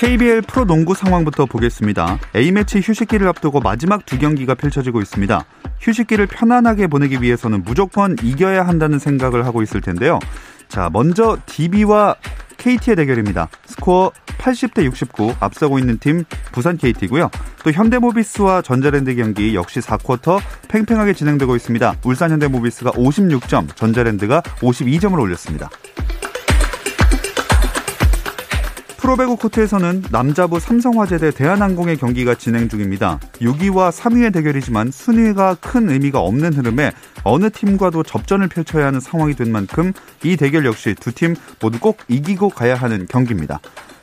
KBL 프로농구 상황부터 보겠습니다. A매치 휴식기를 앞두고 마지막 두 경기가 펼쳐지고 있습니다. 휴식기를 편안하게 보내기 위해서는 무조건 이겨야 한다는 생각을 하고 있을 텐데요. 자, 먼저 DB와 KT의 대결입니다. 스코어 80대 69 앞서고 있는 팀 부산 KT고요. 또 현대모비스와 전자랜드 경기 역시 4쿼터 팽팽하게 진행되고 있습니다. 울산 현대모비스가 56점, 전자랜드가 52점을 올렸습니다. 프로배구 코트에서는 남자부 삼성화재 대 대한항공의 경기가 진행 중입니다. 6위와 3위의 대결이지만 순위가 큰 의미가 없는 흐름에 어느 팀과도 접전을 펼쳐야 하는 상황이 된 만큼 이 대결 역시 두 팀 모두 꼭 이기고 가야 하는 경기입니다.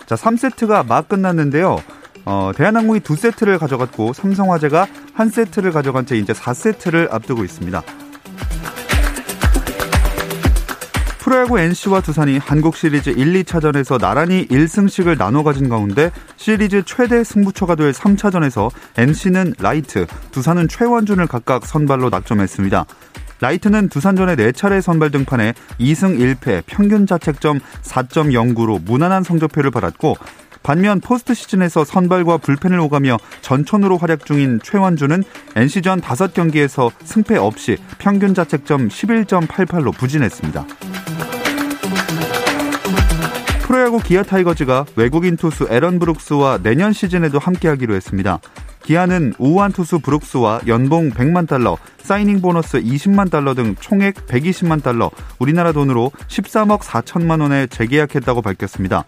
자, 3세트가 막 끝났는데요. 어, 대한항공이 두 세트를 가져갔고 삼성화재가 한 세트를 가져간 채 이제 4세트를 앞두고 있습니다. 프로야구 NC와 두산이 한국 시리즈 1, 2차전에서 나란히 1승씩을 나눠 가진 가운데 시리즈 최대 승부처가 될 3차전에서 NC는 라이트, 두산은 최원준을 각각 선발로 낙점했습니다. 라이트는 두산전에 4차례 선발 등판해 2승 1패, 평균 자책점 4.09로 무난한 성적표를 받았고 반면 포스트 시즌에서 선발과 불펜을 오가며 전천후로 활약 중인 최원준은 NC전 5경기에서 승패 없이 평균 자책점 11.88로 부진했습니다. 프로야구 기아 타이거즈가 외국인 투수 에런 브룩스와 내년 시즌에도 함께하기로 했습니다. 기아는 우한 투수 브룩스와 연봉 100만 달러, 사이닝 보너스 20만 달러 등 총액 120만 달러, 우리나라 돈으로 13억 4천만 원에 재계약했다고 밝혔습니다.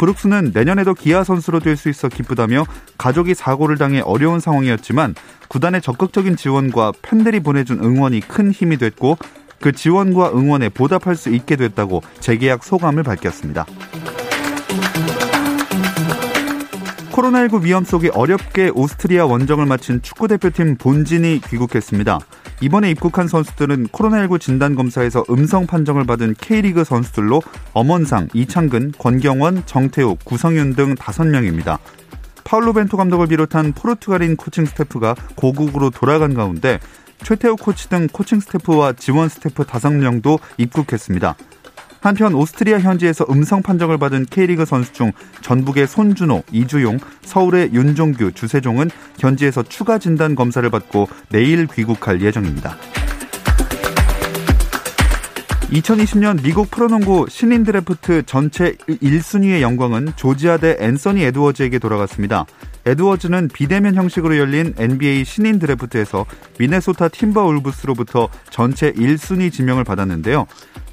브룩스는 내년에도 기아 선수로 뛸수 있어 기쁘다며 가족이 사고를 당해 어려운 상황이었지만 구단의 적극적인 지원과 팬들이 보내준 응원이 큰 힘이 됐고 그 지원과 응원에 보답할 수 있게 됐다고 재계약 소감을 밝혔습니다. 코로나19 위험 속에 어렵게 오스트리아 원정을 마친 축구대표팀 본진이 귀국했습니다. 이번에 입국한 선수들은 코로나19 진단 검사에서 음성 판정을 받은 K리그 선수들로 엄원상, 이창근, 권경원, 정태욱, 구성윤 등 5명입니다. 파울루 벤투 감독을 비롯한 포르투갈인 코칭 스태프가 고국으로 돌아간 가운데 최태욱 코치 등 코칭 스태프와 지원 스태프 5명도 입국했습니다. 한편 오스트리아 현지에서 음성 판정을 받은 K리그 선수 중 전북의 손준호, 이주용, 서울의 윤종규, 주세종은 현지에서 추가 진단 검사를 받고 내일 귀국할 예정입니다. 2020년 미국 프로농구 신인 드래프트 전체 1순위의 영광은 조지아 대 앤서니 에드워즈에게 돌아갔습니다. 에드워즈는 비대면 형식으로 열린 NBA 신인 드래프트에서 미네소타 팀버울브스로부터 전체 1순위 지명을 받았는데요.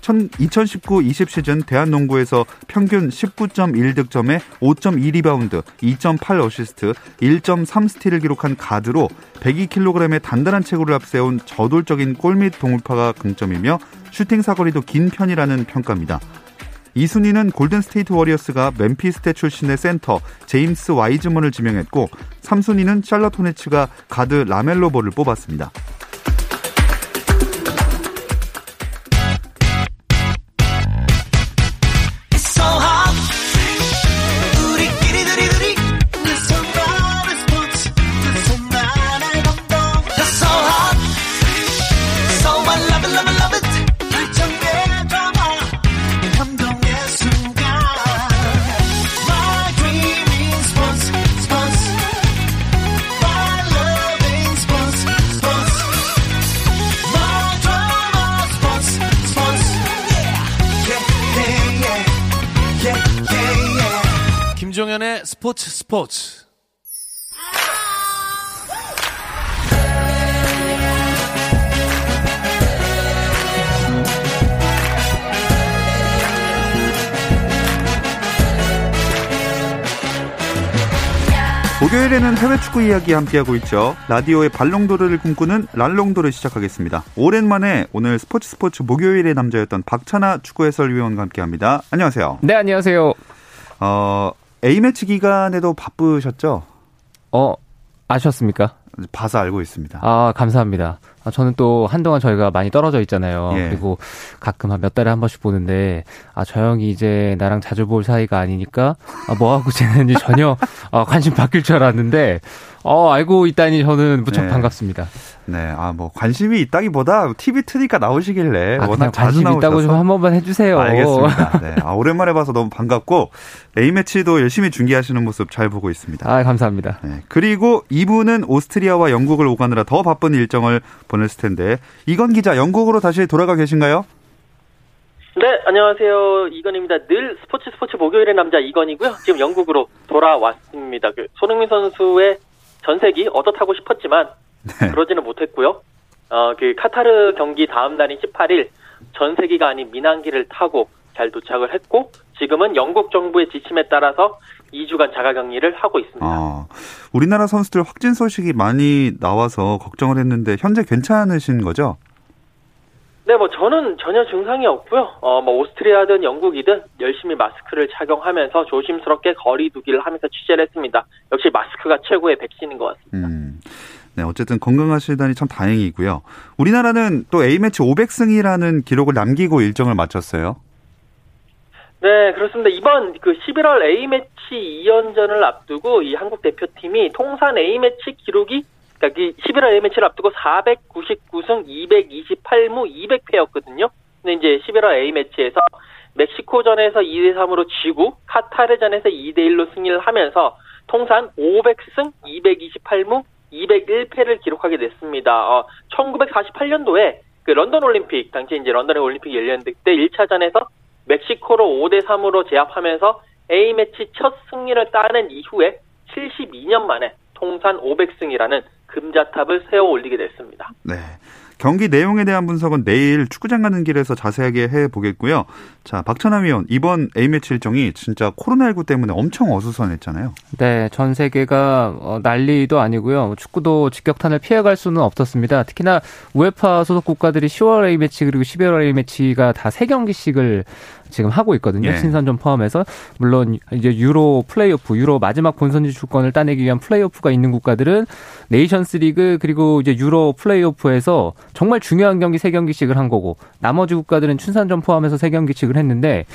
2019-20 시즌 대학농구에서 평균 19.1득점에 5.2리바운드, 2.8 어시스트, 1.3 스틸을 기록한 가드로 102kg의 단단한 체구를 앞세운 저돌적인 골밑 돌파가 강점이며 슈팅 사거리도 긴 편이라는 평가입니다. 이순위는 골든스테이트 워리어스가 멤피스테 출신의 센터 제임스 와이즈먼을 지명했고 3순위는 샬럿 호네츠가 가드 라멜로 볼을 뽑았습니다. 스포츠 스포츠. 목요일에는 해외 축구 이야기 함께하고 있죠. 라디오의 발롱도르를 꿈꾸는 랄롱도르 시작하겠습니다. 오랜만에 오늘 스포츠 스포츠 목요일의 남자였던 박찬아 축구 해설위원과 함께합니다. 안녕하세요. 네, 안녕하세요. 어, A매치 기간에도 바쁘셨죠? 어, 아셨습니까? 봐서 알고 있습니다. 아, 감사합니다. 아, 저는 또 한동안 저희가 많이 떨어져 있잖아요. 예. 그리고 가끔 한 몇 달에 한 번씩 보는데, 아, 저 형이 이제 나랑 자주 볼 사이가 아니니까, 아, 뭐 하고 지내는지 전혀 아, 관심 바뀔 줄 알았는데, 어, 알고 있다니 저는 무척 네. 반갑습니다. 네, 아, 뭐, 관심이 있다기보다 TV 트니까 나오시길래. 아, 워낙 관심 있다고 좀 한 번만 해주세요. 알겠습니다. 네, 아, 오랜만에 봐서 너무 반갑고, A매치도 열심히 중계하시는 모습 잘 보고 있습니다. 아, 감사합니다. 네, 그리고 2부는 오스트리아와 영국을 오가느라 더 바쁜 일정을 보 냈을 텐데, 이건 기자, 영국으로 다시 돌아가 계신가요? 네, 안녕하세요. 이건입니다. 늘 스포츠 스포츠 목요일의 남자 이건이고요. 지금 영국으로 돌아왔습니다. 그 손흥민 선수의 전색이 얻어 타고 싶었지만 네. 그러지는 못했고요. 어, 그 카타르 경기 다음 날인 18일 전세기가 아닌 민항기를 타고 잘 도착을 했고 지금은 영국 정부의 지침에 따라서 2주간 자가격리를 하고 있습니다. 아, 우리나라 선수들 확진 소식이 많이 나와서 걱정을 했는데 현재 괜찮으신 거죠? 네, 뭐 저는 전혀 증상이 없고요. 어, 뭐 오스트리아든 영국이든 열심히 마스크를 착용하면서 조심스럽게 거리두기를 하면서 취재를 했습니다. 역시 마스크가 최고의 백신인 것 같습니다. 음. 네, 어쨌든 건강하시다니 참 다행이고요. 우리나라는 또 A매치 500승이라는 기록을 남기고 일정을 마쳤어요. 네, 그렇습니다. 이번 그 11월 A매치 2연전을 앞두고 이 한국 대표팀이 통산 A매치 기록이 그러니까 11월 A매치를 앞두고 499승 228무 200패였거든요. 근데 이제 11월 A매치에서 멕시코전에서 2대 3으로 지고 카타르전에서 2대 1로 승리를 하면서 통산 500승 228무 201패를 기록하게 됐습니다. 어, 1948년도에 그 런던 올림픽 당시 이제 런던의 올림픽이 열렸는데 그때 1차전에서 멕시코로 5대 3으로 제압하면서 A매치 첫 승리를 따낸 이후에 72년 만에 통산 500승이라는 금자탑을 세워 올리게 됐습니다. 네. 경기 내용에 대한 분석은 내일 축구장 가는 길에서 자세하게 해 보겠고요. 자, 박찬하 위원, 이번 A매치 일정이 진짜 코로나19 때문에 엄청 어수선했잖아요. 네, 전 세계가 어, 난리도 아니고요. 축구도 직격탄을 피해갈 수는 없었습니다. 특히나 우에파 소속 국가들이 10월 A매치 그리고 12월 A매치가 다 3경기씩을 지금 하고 있거든요. 예. 신선전 포함해서 물론 이제 유로 플레이오프, 유로 마지막 본선 진출권을 따내기 위한 플레이오프가 있는 국가들은 네이션스리그 그리고 이제 유로 플레이오프에서 정말 중요한 경기 세 경기씩을 한 거고 나머지 국가들은 춘산전 포함해서 세 경기씩을 했는데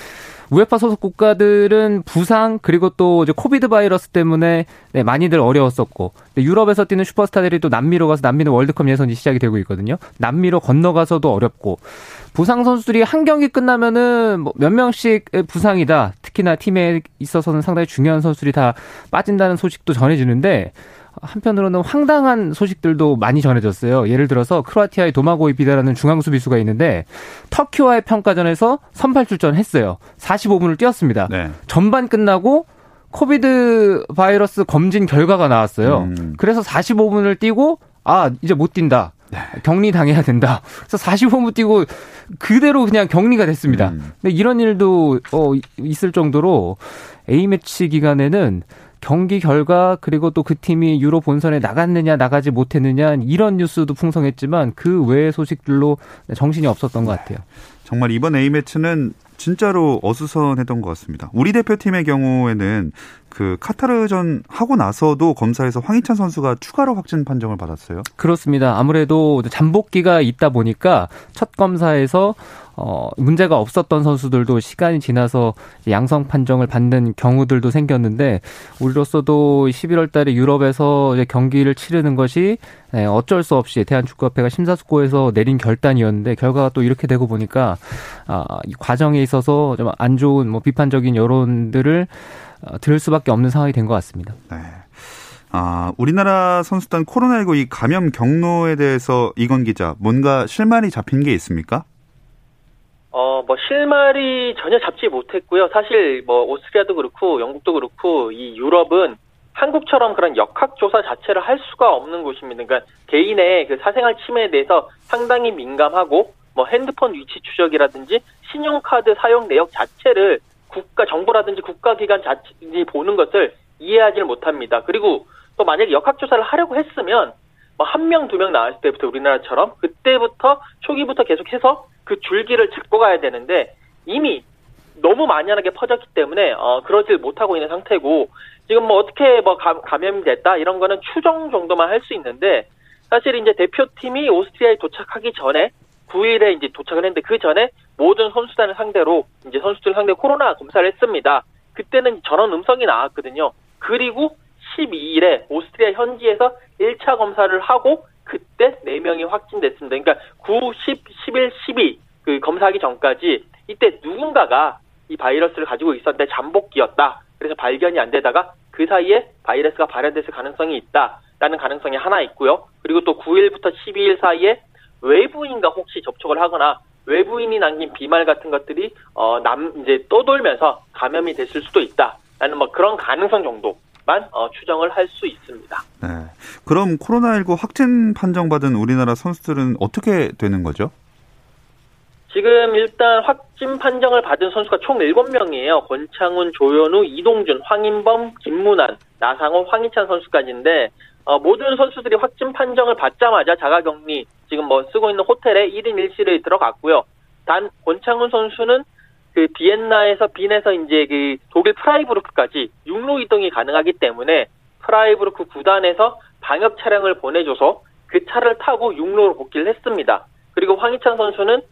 우에파 소속 국가들은 부상 그리고 또 이제 코비드 바이러스 때문에 네, 많이들 어려웠었고 유럽에서 뛰는 슈퍼스타들이 또 남미로 가서 남미는 월드컵 예선이 시작이 되고 있거든요. 남미로 건너가서도 어렵고 부상 선수들이 한 경기 끝나면은 뭐 몇 명씩 부상이다. 특히나 팀에 있어서는 상당히 중요한 선수들이 다 빠진다는 소식도 전해지는데 한편으로는 황당한 소식들도 많이 전해졌어요. 예를 들어서 크로아티아의 도마고이 비다라는 중앙 수비수가 있는데 터키와의 평가전에서 선발 출전했어요. 45분을 뛰었습니다. 네. 전반 끝나고 코비드 바이러스 검진 결과가 나왔어요. 음. 그래서 45분을 뛰고 아 이제 못 뛴다. 네. 격리 당해야 된다. 그래서 45분 뛰고 그대로 그냥 격리가 됐습니다. 음. 근데 이런 일도 어 있을 정도로 A 매치 기간에는 경기 결과 그리고 또 그 팀이 유로 본선에 나갔느냐 나가지 못했느냐 이런 뉴스도 풍성했지만 그 외의 소식들로 정신이 없었던 것 같아요. 정말 이번 A 매치는 진짜로 어수선했던 것 같습니다. 우리 대표팀의 경우에는 그 카타르전 하고 나서도 검사에서 황희찬 선수가 추가로 확진 판정을 받았어요. 그렇습니다. 아무래도 잠복기가 있다 보니까 첫 검사에서 어, 문제가 없었던 선수들도 시간이 지나서 양성 판정을 받는 경우들도 생겼는데 우리로서도 11월 달에 유럽에서 경기를 치르는 것이 네, 어쩔 수 없이 대한축구협회가 심사숙고해서 내린 결단이었는데 결과가 또 이렇게 되고 보니까 아, 이 과정에 있어서 좀 안 좋은 뭐 비판적인 여론들을 어, 들을 수밖에 없는 상황이 된 것 같습니다. 네. 아, 우리나라 선수단 코로나19 이 감염 경로에 대해서 이건 기자, 뭔가 실마리 잡힌 게 있습니까? 어, 뭐, 실마리 전혀 잡지 못했고요. 사실, 뭐, 오스트리아도 그렇고, 영국도 그렇고, 이 유럽은 한국처럼 그런 역학조사 자체를 할 수가 없는 곳입니다. 그러니까 개인의 그 사생활 침해에 대해서 상당히 민감하고, 뭐, 핸드폰 위치 추적이라든지, 신용카드 사용 내역 자체를 국가, 정부라든지 국가기관 자체이 보는 것을 이해하지를 못합니다. 그리고 또 만약에 역학조사를 하려고 했으면 뭐 한 명, 두 명 나왔을 때부터 우리나라처럼 그때부터 초기부터 계속해서 그 줄기를 잡고 가야 되는데 이미 너무 만연하게 퍼졌기 때문에 어, 그러질 못하고 있는 상태고 지금 뭐 어떻게 뭐 감, 감염이 됐다 이런 거는 추정 정도만 할 수 있는데 사실 이제 대표팀이 오스트리아에 도착하기 전에 9일에 이제 도착을 했는데 그 전에 모든 선수단을 상대로 이제 선수들 상대 코로나 검사를 했습니다. 그때는 전원 음성이 나왔거든요. 그리고 12일에 오스트리아 현지에서 1차 검사를 하고 그때 4명이 확진됐습니다. 그러니까 9, 10, 11, 12 그 검사하기 전까지 이때 누군가가 이 바이러스를 가지고 있었는데 잠복기였다. 그래서 발견이 안 되다가 그 사이에 바이러스가 발현됐을 가능성이 있다라는 가능성이 하나 있고요. 그리고 또 9일부터 12일 사이에 외부인과 혹시 접촉을 하거나 외부인이 남긴 비말 같은 것들이 어 남 이제 떠돌면서 감염이 됐을 수도 있다라는 뭐 그런 가능성 정도만 어, 추정을 할 수 있습니다. 네. 그럼 코로나19 확진 판정받은 우리나라 선수들은 어떻게 되는 거죠? 지금 일단 확진 판정을 받은 선수가 총 7명이에요. 권창훈, 조현우, 이동준, 황인범, 김문환, 나상호, 황희찬 선수까지인데 어, 모든 선수들이 확진 판정을 받자마자 자가격리 지금 뭐 쓰고 있는 호텔에 1인 1실에 들어갔고요. 단 권창훈 선수는 그 비엔나에서 빈에서 이제 그 독일 프라이부르크까지 육로 이동이 가능하기 때문에 프라이부르크 구단에서 방역 차량을 보내줘서 그 차를 타고 육로로 복귀를 했습니다. 그리고 황희찬 선수는 어,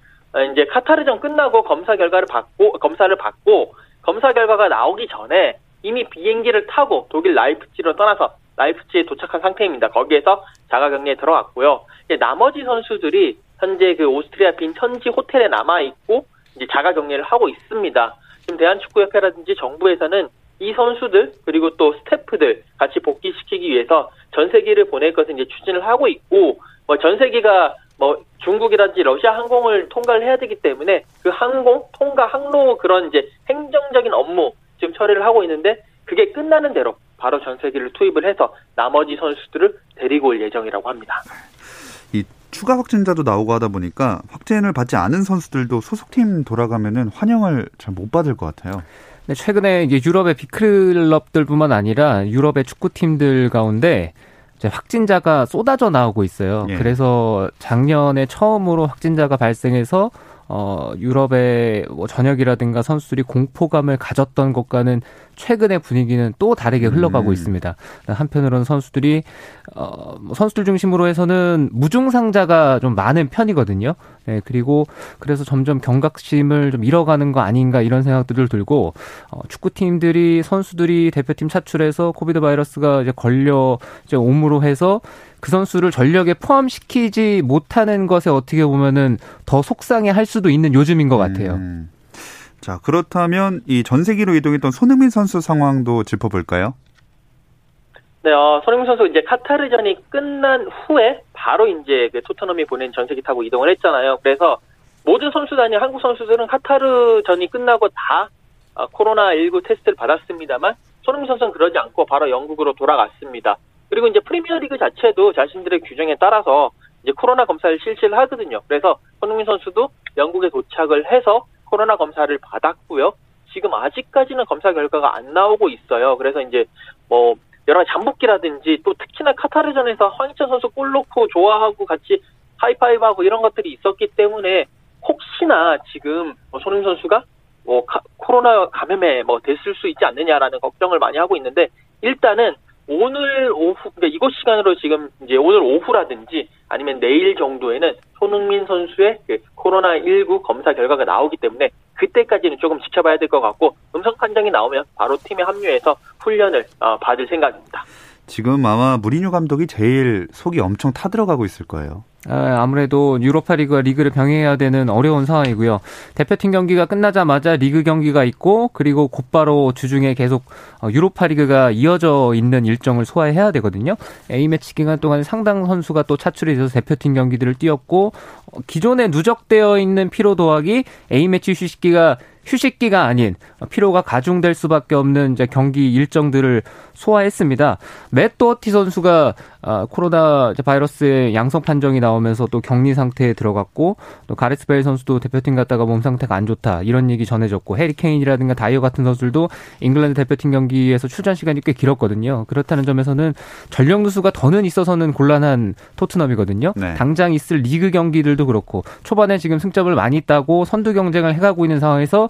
이제 카타르전 끝나고 검사 결과를 받고 검사를 받고 검사 결과가 나오기 전에 이미 비행기를 타고 독일 라이프치히로 떠나서 라이프치히에 도착한 상태입니다. 거기에서 자가격리에 들어갔고요. 나머지 선수들이 현재 그 오스트리아 빈 현지 호텔에 남아 있고 이제 자가격리를 하고 있습니다. 지금 대한축구협회라든지 정부에서는 이 선수들 그리고 또 스태프들 같이 복귀시키기 위해서 전세기를 보낼 것을 이제 추진을 하고 있고 뭐 전세기가 뭐 중국이라든지 러시아 항공을 통과를 해야 되기 때문에 그 항공 통과 항로 그런 이제 행정적인 업무 지금 처리를 하고 있는데 그게 끝나는 대로 바로 전세기를 투입을 해서 나머지 선수들을 데리고 올 예정이라고 합니다. 이 추가 확진자도 나오고 하다 보니까 확진을 받지 않은 선수들도 소속팀 돌아가면은 환영을 잘 못 받을 것 같아요. 최근에 이제 유럽의 빅클럽들뿐만 아니라 유럽의 축구팀들 가운데 확진자가 쏟아져 나오고 있어요. 예. 그래서 작년에 처음으로 확진자가 발생해서 어, 유럽의 뭐 전역이라든가 선수들이 공포감을 가졌던 것과는 최근의 분위기는 또 다르게 흘러가고 음. 있습니다. 한편으로는 선수들이 어, 뭐 선수들 중심으로 해서는 무증상자가 좀 많은 편이거든요. 네, 그리고 그래서 점점 경각심을 좀 잃어가는 거 아닌가 이런 생각들을 들고 어, 축구팀들이 선수들이 대표팀 차출해서 코비드 바이러스가 이제 걸려 이제 옴으로 해서 그 선수를 전력에 포함시키지 못하는 것에 어떻게 보면은 더 속상해 할 수도 있는 요즘인 것 같아요. 음. 자, 그렇다면 이 전세기로 이동했던 손흥민 선수 상황도 짚어볼까요? 네, 어, 손흥민 선수 이제 카타르전이 끝난 후에 바로 이제 그 토트넘이 보낸 전세기 타고 이동을 했잖아요. 그래서 모든 선수단이 한국 선수들은 카타르전이 끝나고 다 어, 코로나19 테스트를 받았습니다만 손흥민 선수는 그러지 않고 바로 영국으로 돌아갔습니다. 그리고 이제 프리미어리그 자체도 자신들의 규정에 따라서 이제 코로나 검사를 실시를 하거든요. 그래서 손흥민 선수도 영국에 도착을 해서 코로나 검사를 받았고요. 지금 아직까지는 검사 결과가 안 나오고 있어요. 그래서 이제 뭐 여러 잠복기라든지 또 특히나 카타르전에서 황희찬 선수 골 넣고 좋아하고 같이 하이파이브하고 이런 것들이 있었기 때문에 혹시나 지금 뭐 손흥민 선수가 뭐 코로나 감염에 뭐 됐을 수 있지 않느냐라는 걱정을 많이 하고 있는데 일단은 오늘 오후, 그러니까 이곳 시간으로 지금 이제 오늘 오후라든지 아니면 내일 정도에는 손흥민 선수의 그 코로나19 검사 결과가 나오기 때문에 그때까지는 조금 지켜봐야 될 것 같고 음성 판정이 나오면 바로 팀에 합류해서 훈련을 어, 받을 생각입니다. 지금 아마 무리뉴 감독이 제일 속이 엄청 타들어가고 있을 거예요. 아, 아무래도 유로파 리그와 리그를 병행해야 되는 어려운 상황이고요. 대표팀 경기가 끝나자마자 리그 경기가 있고 그리고 곧바로 주중에 계속 어, 유로파 리그가 이어져 있는 일정을 소화해야 되거든요. A매치 기간 동안 상당 선수가 또 차출이 돼서 대표팀 경기들을 뛰었고 어, 기존에 누적되어 있는 피로 도하기 A매치 휴식기가 휴식기가 아닌 피로가 가중될 수밖에 없는 이제 경기 일정들을 소화했습니다. 맷 도어티 선수가 아, 코로나 바이러스의 양성 판정이 나오면서 또 격리 상태에 들어갔고 또 가레스 베일 선수도 대표팀 갔다가 몸 상태가 안 좋다 이런 얘기 전해졌고 해리 케인이라든가 다이어 같은 선수들도 잉글랜드 대표팀 경기에서 출전 시간이 꽤 길었거든요. 그렇다는 점에서는 전력 누수가 더는 있어서는 곤란한 토트넘이거든요. 네. 당장 있을 리그 경기들도 그렇고 초반에 지금 승점을 많이 따고 선두 경쟁을 해가고 있는 상황에서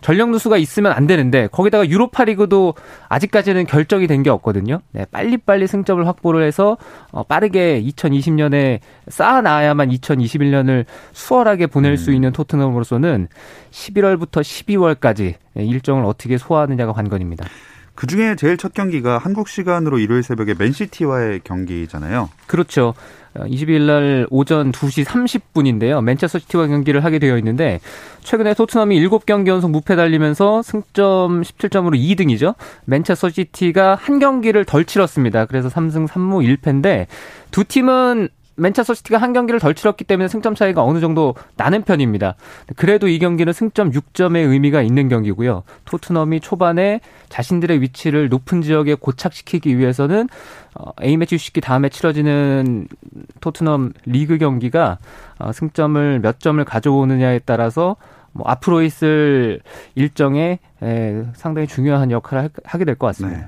전력 누수가 있으면 안 되는데 거기다가 유로파 리그도 아직까지는 결정이 된 게 없거든요. 네, 빨리빨리 승점을 확보를 해서 어, 빠르게 2020년에 쌓아놔야만 2021년을 수월하게 보낼 음. 수 있는 토트넘으로서는 11월부터 12월까지 일정을 어떻게 소화하느냐가 관건입니다. 그 중에 제일 첫 경기가 한국 시간으로 일요일 새벽에 맨시티와의 경기잖아요. 그렇죠. 22일 날 오전 2시 30분인데요. 맨체스터 시티와 경기를 하게 되어 있는데 최근에 토트넘이 7경기 연속 무패 달리면서 승점 17점으로 2등이죠. 맨체스터 시티가 한 경기를 덜 치렀습니다. 그래서 3승 3무 1패인데 두 팀은 맨체스터 시티가 한 경기를 덜 치렀기 때문에 승점 차이가 어느 정도 나는 편입니다. 그래도 이 경기는 승점 6점의 의미가 있는 경기고요. 토트넘이 초반에 자신들의 위치를 높은 지역에 고착시키기 위해서는 어, A매치 휴식기 다음에 치러지는 토트넘 리그 경기가 어, 승점을 몇 점을 가져오느냐에 따라서 뭐 앞으로 있을 일정에 상당히 중요한 역할을 하게 될 것 같습니다. 네.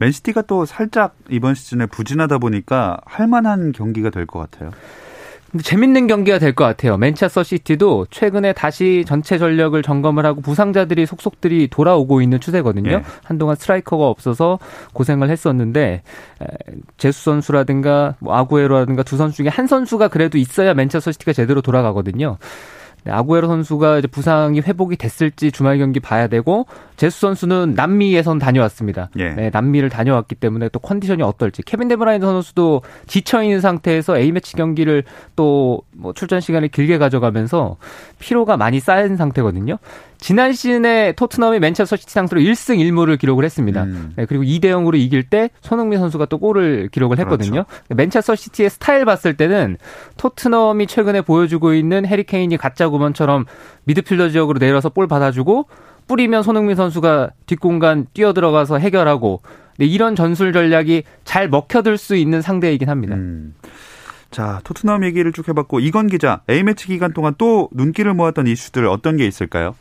맨시티가 또 살짝 이번 시즌에 부진하다 보니까 할만한 경기가 될 것 같아요. 근데 재밌는 경기가 될 것 같아요. 맨체스터 시티도 최근에 다시 전체 전력을 점검을 하고 부상자들이 속속들이 돌아오고 있는 추세거든요. 네. 한동안 스트라이커가 없어서 고생을 했었는데 제수스 선수라든가 뭐 아구에로라든가 두 선수 중에 한 선수가 그래도 있어야 맨체스터 시티가 제대로 돌아가거든요. 네, 아구에로 선수가 이제 부상이 회복이 됐을지 주말 경기 봐야 되고 제수스 선수는 남미에선 다녀왔습니다. 예. 네, 남미를 다녀왔기 때문에 또 컨디션이 어떨지 케빈 데브라이너 선수도 지쳐 있는 상태에서 A 매치 경기를 또 뭐 출전 시간을 길게 가져가면서 피로가 많이 쌓인 상태거든요. 지난 시즌에 토트넘이 맨체스터 시티 상대로 1승 1무를 기록을 했습니다. 음. 네, 그리고 2대 0으로 이길 때 손흥민 선수가 또 골을 기록을 했거든요. 그렇죠. 맨체스터 시티의 스타일 봤을 때는 토트넘이 최근에 보여주고 있는 해리 케인이 가짜 9번처럼 미드필더 지역으로 내려서 볼 받아주고 뿌리면 손흥민 선수가 뒷공간 뛰어들어가서 해결하고 네, 이런 전술 전략이 잘 먹혀들 수 있는 상대이긴 합니다. 음. 자, 토트넘 얘기를 쭉 해봤고 이건 기자 A매치 기간 동안 또 눈길을 모았던 이슈들 어떤 게 있을까요?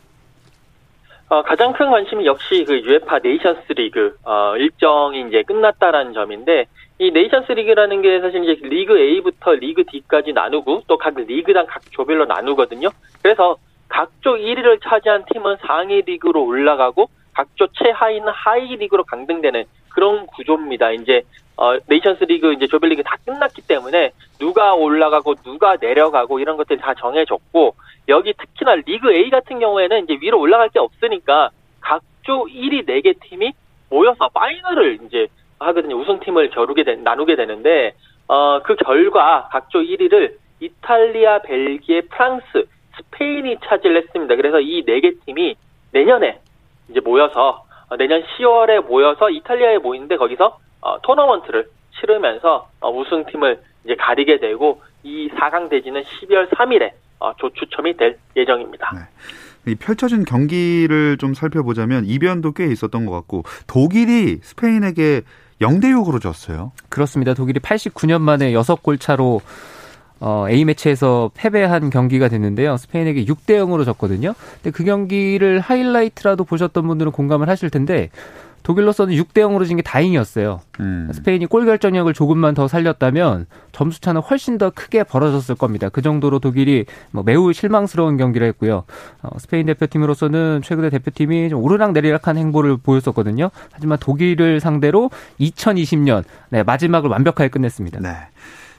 어, 가장 큰 관심이 역시 그 UEFA 네이션스 리그 어, 일정이 이제 끝났다라는 점인데 이 네이션스 리그라는 게 사실 이제 리그 A부터 리그 D까지 나누고 또 각 리그당 각 조별로 나누거든요. 그래서 각조 1위를 차지한 팀은 상위 리그로 올라가고 각조 최하위는 하위 리그로 강등되는 그런 구조입니다. 이제 어, 네이션스 리그 이제 조별리그 다 끝났기 때문에 누가 올라가고 누가 내려가고 이런 것들이 다 정해졌고 여기 특히나 리그 A 같은 경우에는 이제 위로 올라갈 게 없으니까 각조 1위 4개 팀이 모여서 파이널을 이제 하거든요. 우승팀을 겨루게 되, 나누게 되는데 어, 그 결과 각조 1위를 이탈리아, 벨기에, 프랑스, 스페인이 차지를 했습니다. 그래서 이 4개 팀이 내년에 이제 모여서 어, 내년 10월에 모여서 이탈리아에 모이는데 거기서 어, 토너먼트를 치르면서 어, 우승팀을 이제 가리게 되고 이 4강 대진은 12월 3일에 어, 조추첨이 될 예정입니다. 네. 이 펼쳐진 경기를 좀 살펴보자면 이변도 꽤 있었던 것 같고 독일이 스페인에게 0대 6으로 졌어요. 그렇습니다. 독일이 89년 만에 6골 차로 어, A매치에서 패배한 경기가 됐는데요. 스페인에게 6대 0으로 졌거든요. 근데 그 경기를 하이라이트라도 보셨던 분들은 공감을 하실 텐데 독일로서는 6대 0으로 진 게 다행이었어요. 음. 스페인이 골 결정력을 조금만 더 살렸다면 점수 차는 훨씬 더 크게 벌어졌을 겁니다. 그 정도로 독일이 뭐 매우 실망스러운 경기를 했고요. 어, 스페인 대표팀으로서는 최근에 대표팀이 좀 오르락 내리락한 행보를 보였었거든요. 하지만 독일을 상대로 2020년 네, 마지막을 완벽하게 끝냈습니다. 네.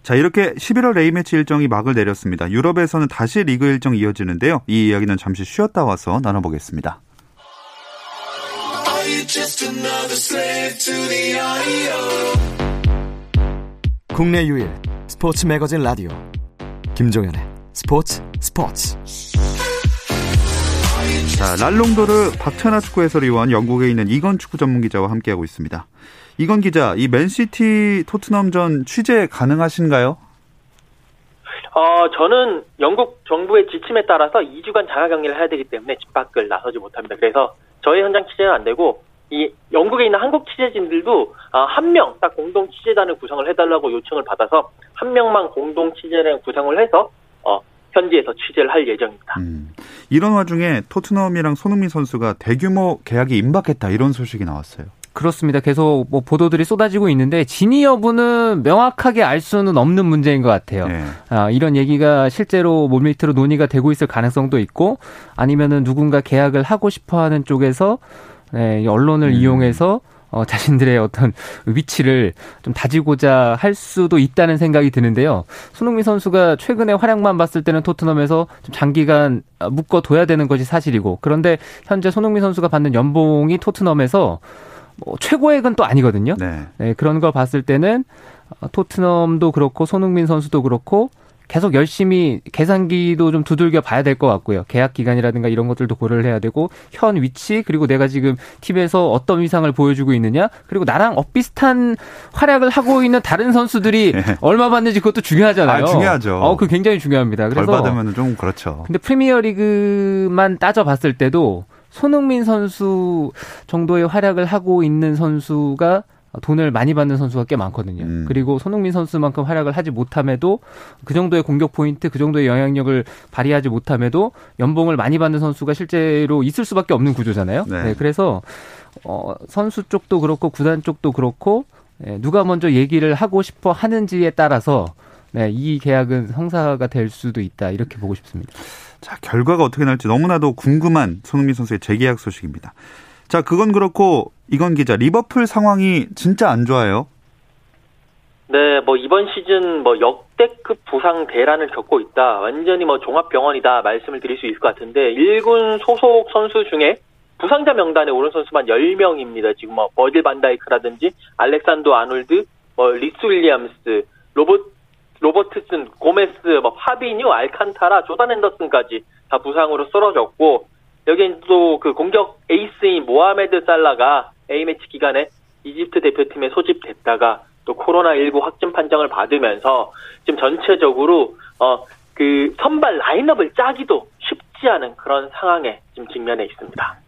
자, 이렇게 11월 A매치 일정이 막을 내렸습니다. 유럽에서는 다시 리그 일정이 이어지는데요. 이 이야기는 잠시 쉬었다 와서 나눠보겠습니다. 국내 유일 스포츠 매거진 라디오 김종현의 스포츠 스포츠 자, 랄롱도르 박찬하 축구 해설위원 영국에 있는 이건 축구 전문 기자와 함께하고 있습니다. 이건 기자, 이 맨시티 토트넘전 취재 가능하신가요? 어, 저는 영국 정부의 지침에 따라서 2주간 자가 격리를 해야 되기 때문에 집 밖을 나서지 못합니다. 그래서 저희 현장 취재는 안 되고 이 영국에 있는 한국 취재진들도 아, 한명 딱 공동 취재단을 구성을 해달라고 요청을 받아서 한 명만 공동 취재를 구성을 해서 어, 현지에서 취재를 할 예정입니다. 음, 이런 와중에 토트넘이랑 손흥민 선수가 대규모 계약이 임박했다 이런 소식이 나왔어요. 그렇습니다. 계속 뭐 보도들이 쏟아지고 있는데 진위 여부는 명확하게 알 수는 없는 문제인 것 같아요. 네. 아, 이런 얘기가 실제로 몰밑으로 논의가 되고 있을 가능성도 있고 아니면은 누군가 계약을 하고 싶어하는 쪽에서 네, 언론을 음. 이용해서 어, 자신들의 어떤 위치를 좀 다지고자 할 수도 있다는 생각이 드는데요. 손흥민 선수가 최근에 활약만 봤을 때는 토트넘에서 좀 장기간 묶어둬야 되는 것이 사실이고 그런데 현재 손흥민 선수가 받는 연봉이 토트넘에서 뭐 최고액은 또 아니거든요. 네. 네, 그런 걸 봤을 때는 어, 토트넘도 그렇고 손흥민 선수도 그렇고 계속 열심히 계산기도 좀 두들겨 봐야 될 것 같고요. 계약 기간이라든가 이런 것들도 고려를 해야 되고 현 위치 그리고 내가 지금 팀에서 어떤 위상을 보여주고 있느냐 그리고 나랑 엇비슷한 활약을 하고 있는 다른 선수들이 네. 얼마 받는지 그것도 중요하잖아요. 아, 중요하죠. 어, 그 굉장히 중요합니다. 그래서 덜 받으면 좀 그렇죠. 근데 프리미어리그만 따져 봤을 때도 손흥민 선수 정도의 활약을 하고 있는 선수가 돈을 많이 받는 선수가 꽤 많거든요. 음. 그리고 손흥민 선수만큼 활약을 하지 못함에도 그 정도의 공격 포인트, 그 정도의 영향력을 발휘하지 못함에도 연봉을 많이 받는 선수가 실제로 있을 수밖에 없는 구조잖아요. 네. 네 그래서 어, 선수 쪽도 그렇고 구단 쪽도 그렇고 네, 누가 먼저 얘기를 하고 싶어 하는지에 따라서 네, 이 계약은 성사가 될 수도 있다 이렇게 보고 싶습니다. 자, 결과가 어떻게 날지 너무나도 궁금한 손흥민 선수의 재계약 소식입니다. 자, 그건 그렇고 이건 기자, 리버풀 상황이 진짜 안 좋아요. 네, 뭐 이번 시즌 뭐 역대급 부상 대란을 겪고 있다. 완전히 뭐 종합병원이다 말씀을 드릴 수 있을 것 같은데 1군 소속 선수 중에 부상자 명단에 오른 선수만 10명입니다. 지금 뭐 버질 반다이크라든지 알렉산더 아놀드, 뭐 리스 윌리엄스, 로봇 로버트슨, 고메스, 뭐 파비뉴, 알칸타라, 조던 헨더슨까지 다 부상으로 쓰러졌고 여기엔 또 그 공격 에이스인 모하메드 살라가 A매치 기간에 이집트 대표팀에 소집됐다가 또 코로나19 확진 판정을 받으면서 지금 전체적으로 어 그 선발 라인업을 짜기도 쉽지 않은 그런 상황에 지금 직면해 있습니다.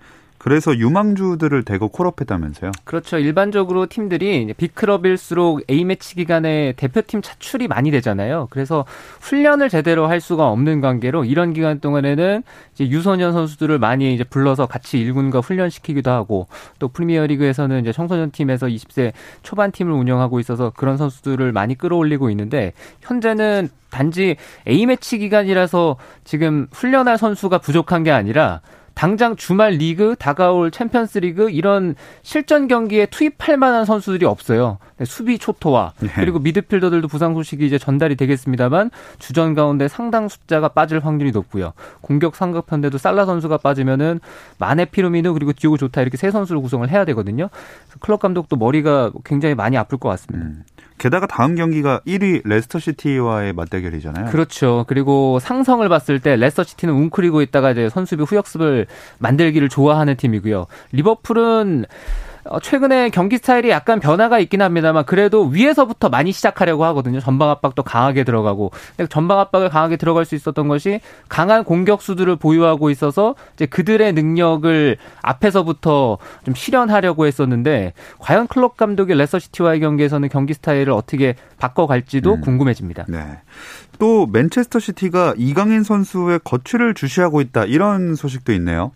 그래서 유망주들을 대거 콜업했다면서요? 그렇죠. 일반적으로 팀들이 B클럽일수록 A매치 기간에 대표팀 차출이 많이 되잖아요. 그래서 훈련을 제대로 할 수가 없는 관계로 이런 기간 동안에는 이제 유소년 선수들을 많이 이제 불러서 같이 1군과 훈련시키기도 하고 또 프리미어리그에서는 이제 청소년 팀에서 20세 초반 팀을 운영하고 있어서 그런 선수들을 많이 끌어올리고 있는데 현재는 단지 A매치 기간이라서 지금 훈련할 선수가 부족한 게 아니라 당장 주말 리그, 다가올 챔피언스 리그 이런 실전 경기에 투입할 만한 선수들이 없어요. 네, 수비 초토화 네. 그리고 미드필더들도 부상 소식이 이제 전달이 되겠습니다만 주전 가운데 상당 숫자가 빠질 확률이 높고요. 공격 삼각편대도 살라 선수가 빠지면은 마네 피르미누 그리고 디오고 조타 이렇게 세 선수를 구성을 해야 되거든요. 클롭 감독도 머리가 굉장히 많이 아플 것 같습니다. 음. 게다가 다음 경기가 1위 레스터 시티와의 맞대결이잖아요. 그렇죠. 그리고 상성을 봤을 때 레스터 시티는 웅크리고 있다가 이제 선수비 후역습을 만들기를 좋아하는 팀이고요. 리버풀은 어, 최근에 경기 스타일이 약간 변화가 있긴 합니다만 그래도 위에서부터 많이 시작하려고 하거든요. 전방 압박도 강하게 들어가고 전방 압박을 강하게 들어갈 수 있었던 것이 강한 공격수들을 보유하고 있어서 이제 그들의 능력을 앞에서부터 좀 실현하려고 했었는데 과연 클럽 감독이 레서시티와의 경기에서는 경기 스타일을 어떻게 바꿔갈지도 음. 궁금해집니다. 네. 또 맨체스터 시티가 이강인 선수의 거취를 주시하고 있다 이런 소식도 있네요.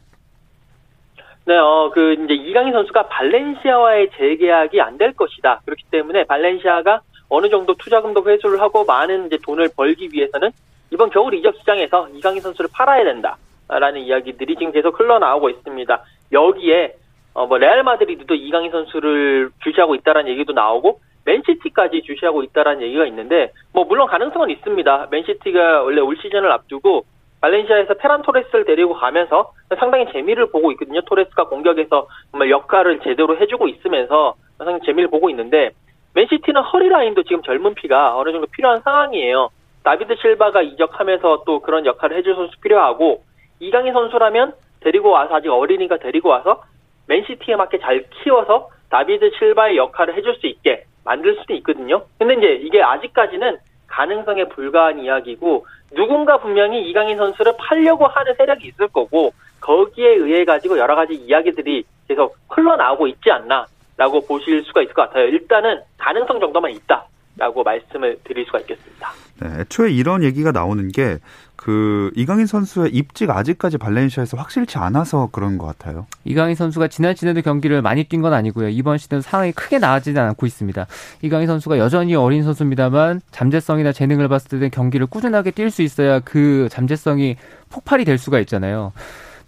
네, 어, 그, 이제 이강인 선수가 발렌시아와의 재계약이 안 될 것이다. 그렇기 때문에 발렌시아가 어느 정도 투자금도 회수를 하고 많은 이제 돈을 벌기 위해서는 이번 겨울 이적 시장에서 이강인 선수를 팔아야 된다. 라는 이야기들이 지금 계속 흘러나오고 있습니다. 여기에, 어, 뭐, 레알 마드리드도 이강인 선수를 주시하고 있다라는 얘기도 나오고, 맨시티까지 주시하고 있다라는 얘기가 있는데, 뭐, 물론 가능성은 있습니다. 맨시티가 원래 올 시즌을 앞두고, 발렌시아에서 페란 토레스를 데리고 가면서 상당히 재미를 보고 있거든요. 토레스가 공격에서 정말 역할을 제대로 해주고 있으면서 상당히 재미를 보고 있는데 맨시티는 허리 라인도 지금 젊은 피가 어느 정도 필요한 상황이에요. 다비드 실바가 이적하면서 또 그런 역할을 해줄 선수 필요하고 이강인 선수라면 데리고 와서 아직 어리니까 데리고 와서 맨시티에 맞게 잘 키워서 다비드 실바의 역할을 해줄 수 있게 만들 수도 있거든요. 근데 이제 이게 아직까지는 가능성에 불과한 이야기고 누군가 분명히 이강인 선수를 팔려고 하는 세력이 있을 거고 거기에 의해 가지고 여러 가지 이야기들이 계속 흘러나오고 있지 않나라고 보실 수가 있을 것 같아요. 일단은 가능성 정도만 있다 라고 말씀을 드릴 수가 있겠습니다. 네, 애초에 이런 얘기가 나오는 게 그 이강인 선수의 입지가 아직까지 발렌시아에서 확실치 않아서 그런 것 같아요. 이강인 선수가 지난 시즌에도 경기를 많이 뛴 건 아니고요. 이번 시즌 상황이 크게 나아지지 않고 있습니다. 이강인 선수가 여전히 어린 선수입니다만 잠재성이나 재능을 봤을 때 경기를 꾸준하게 뛸 수 있어야 그 잠재성이 폭발이 될 수가 있잖아요.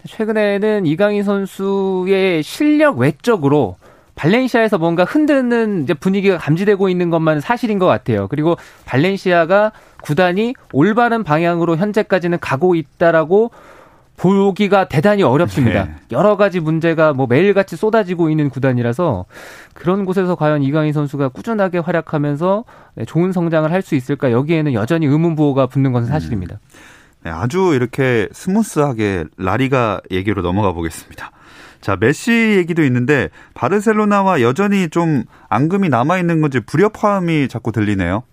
최근에는 이강인 선수의 실력 외적으로 발렌시아에서 뭔가 흔드는 이제 분위기가 감지되고 있는 것만 사실인 것 같아요. 그리고 발렌시아가 구단이 올바른 방향으로 현재까지는 가고 있다라고 보기가 대단히 어렵습니다. 네. 여러 가지 문제가 뭐 매일같이 쏟아지고 있는 구단이라서 그런 곳에서 과연 이강인 선수가 꾸준하게 활약하면서 네, 좋은 성장을 할 수 있을까 여기에는 여전히 의문부호가 붙는 것은 사실입니다. 네, 아주 이렇게 스무스하게 라리가 얘기로 넘어가 보겠습니다. 자, 메시 얘기도 있는데 바르셀로나와 여전히 좀 앙금이 남아 있는 건지 불협화음이 자꾸 들리네요.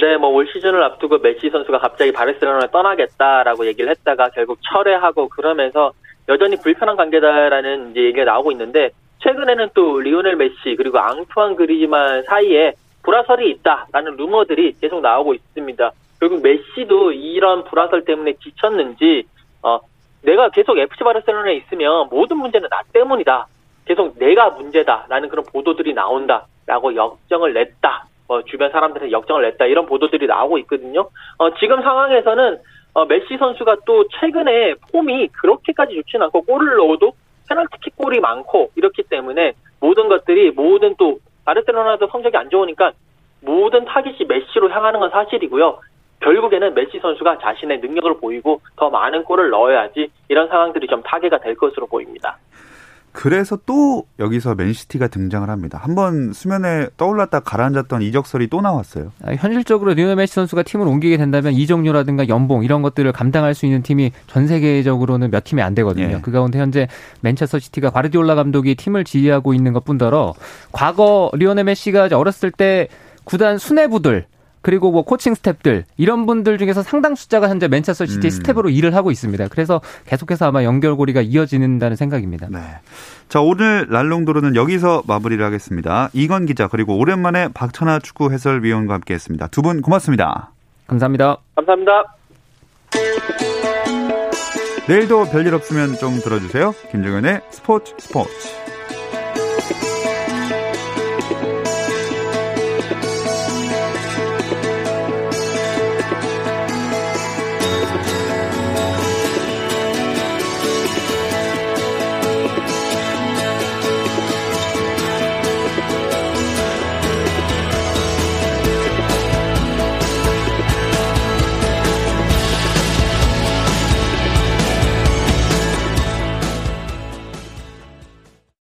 네, 뭐 올 시즌을 앞두고 메시 선수가 갑자기 바르셀로나를 떠나겠다라고 얘기를 했다가 결국 철회하고 그러면서 여전히 불편한 관계다라는 이제 얘기가 나오고 있는데 최근에는 또 리오넬 메시 그리고 앙투안 그리즈만 사이에 불화설이 있다라는 루머들이 계속 나오고 있습니다. 결국 메시도 이런 불화설 때문에 지쳤는지 어 내가 계속 FC 바르셀로나에 있으면 모든 문제는 나 때문이다. 계속 내가 문제다라는 그런 보도들이 나온다라고 역정을 냈다. 어, 주변 사람들한테 역정을 냈다. 이런 보도들이 나오고 있거든요. 어, 지금 상황에서는 어, 메시 선수가 또 최근에 폼이 그렇게까지 좋지는 않고 골을 넣어도 페널티킥 골이 많고 이렇기 때문에 모든 것들이 모든 또 바르셀로나도 성적이 안 좋으니까 모든 타깃이 메시로 향하는 건 사실이고요. 결국에는 메시 선수가 자신의 능력을 보이고 더 많은 골을 넣어야지 이런 상황들이 좀 타개가 될 것으로 보입니다. 그래서 또 여기서 맨시티가 등장을 합니다. 한번 수면에 떠올랐다 가라앉았던 이적설이 또 나왔어요. 아, 현실적으로 리오넬 메시 선수가 팀을 옮기게 된다면 이적료라든가 연봉 이런 것들을 감당할 수 있는 팀이 전 세계적으로는 몇 팀이 안 되거든요. 예. 그 가운데 현재 맨체스터 시티가 과르디올라 감독이 팀을 지휘하고 있는 것뿐더러 과거 리오넬 메시가 어렸을 때 구단 수뇌부들 그리고 뭐 코칭 스탭들 이런 분들 중에서 상당 숫자가 현재 맨체스터 시티 음. 스텝으로 일을 하고 있습니다. 그래서 계속해서 아마 연결고리가 이어지는다는 생각입니다. 네. 자 오늘 랄롱도르는 여기서 마무리를 하겠습니다. 이건 기자 그리고 오랜만에 박찬아 축구 해설위원과 함께했습니다. 두 분 고맙습니다. 감사합니다. 감사합니다. 내일도 별일 없으면 좀 들어주세요. 김정현의 스포츠 스포츠.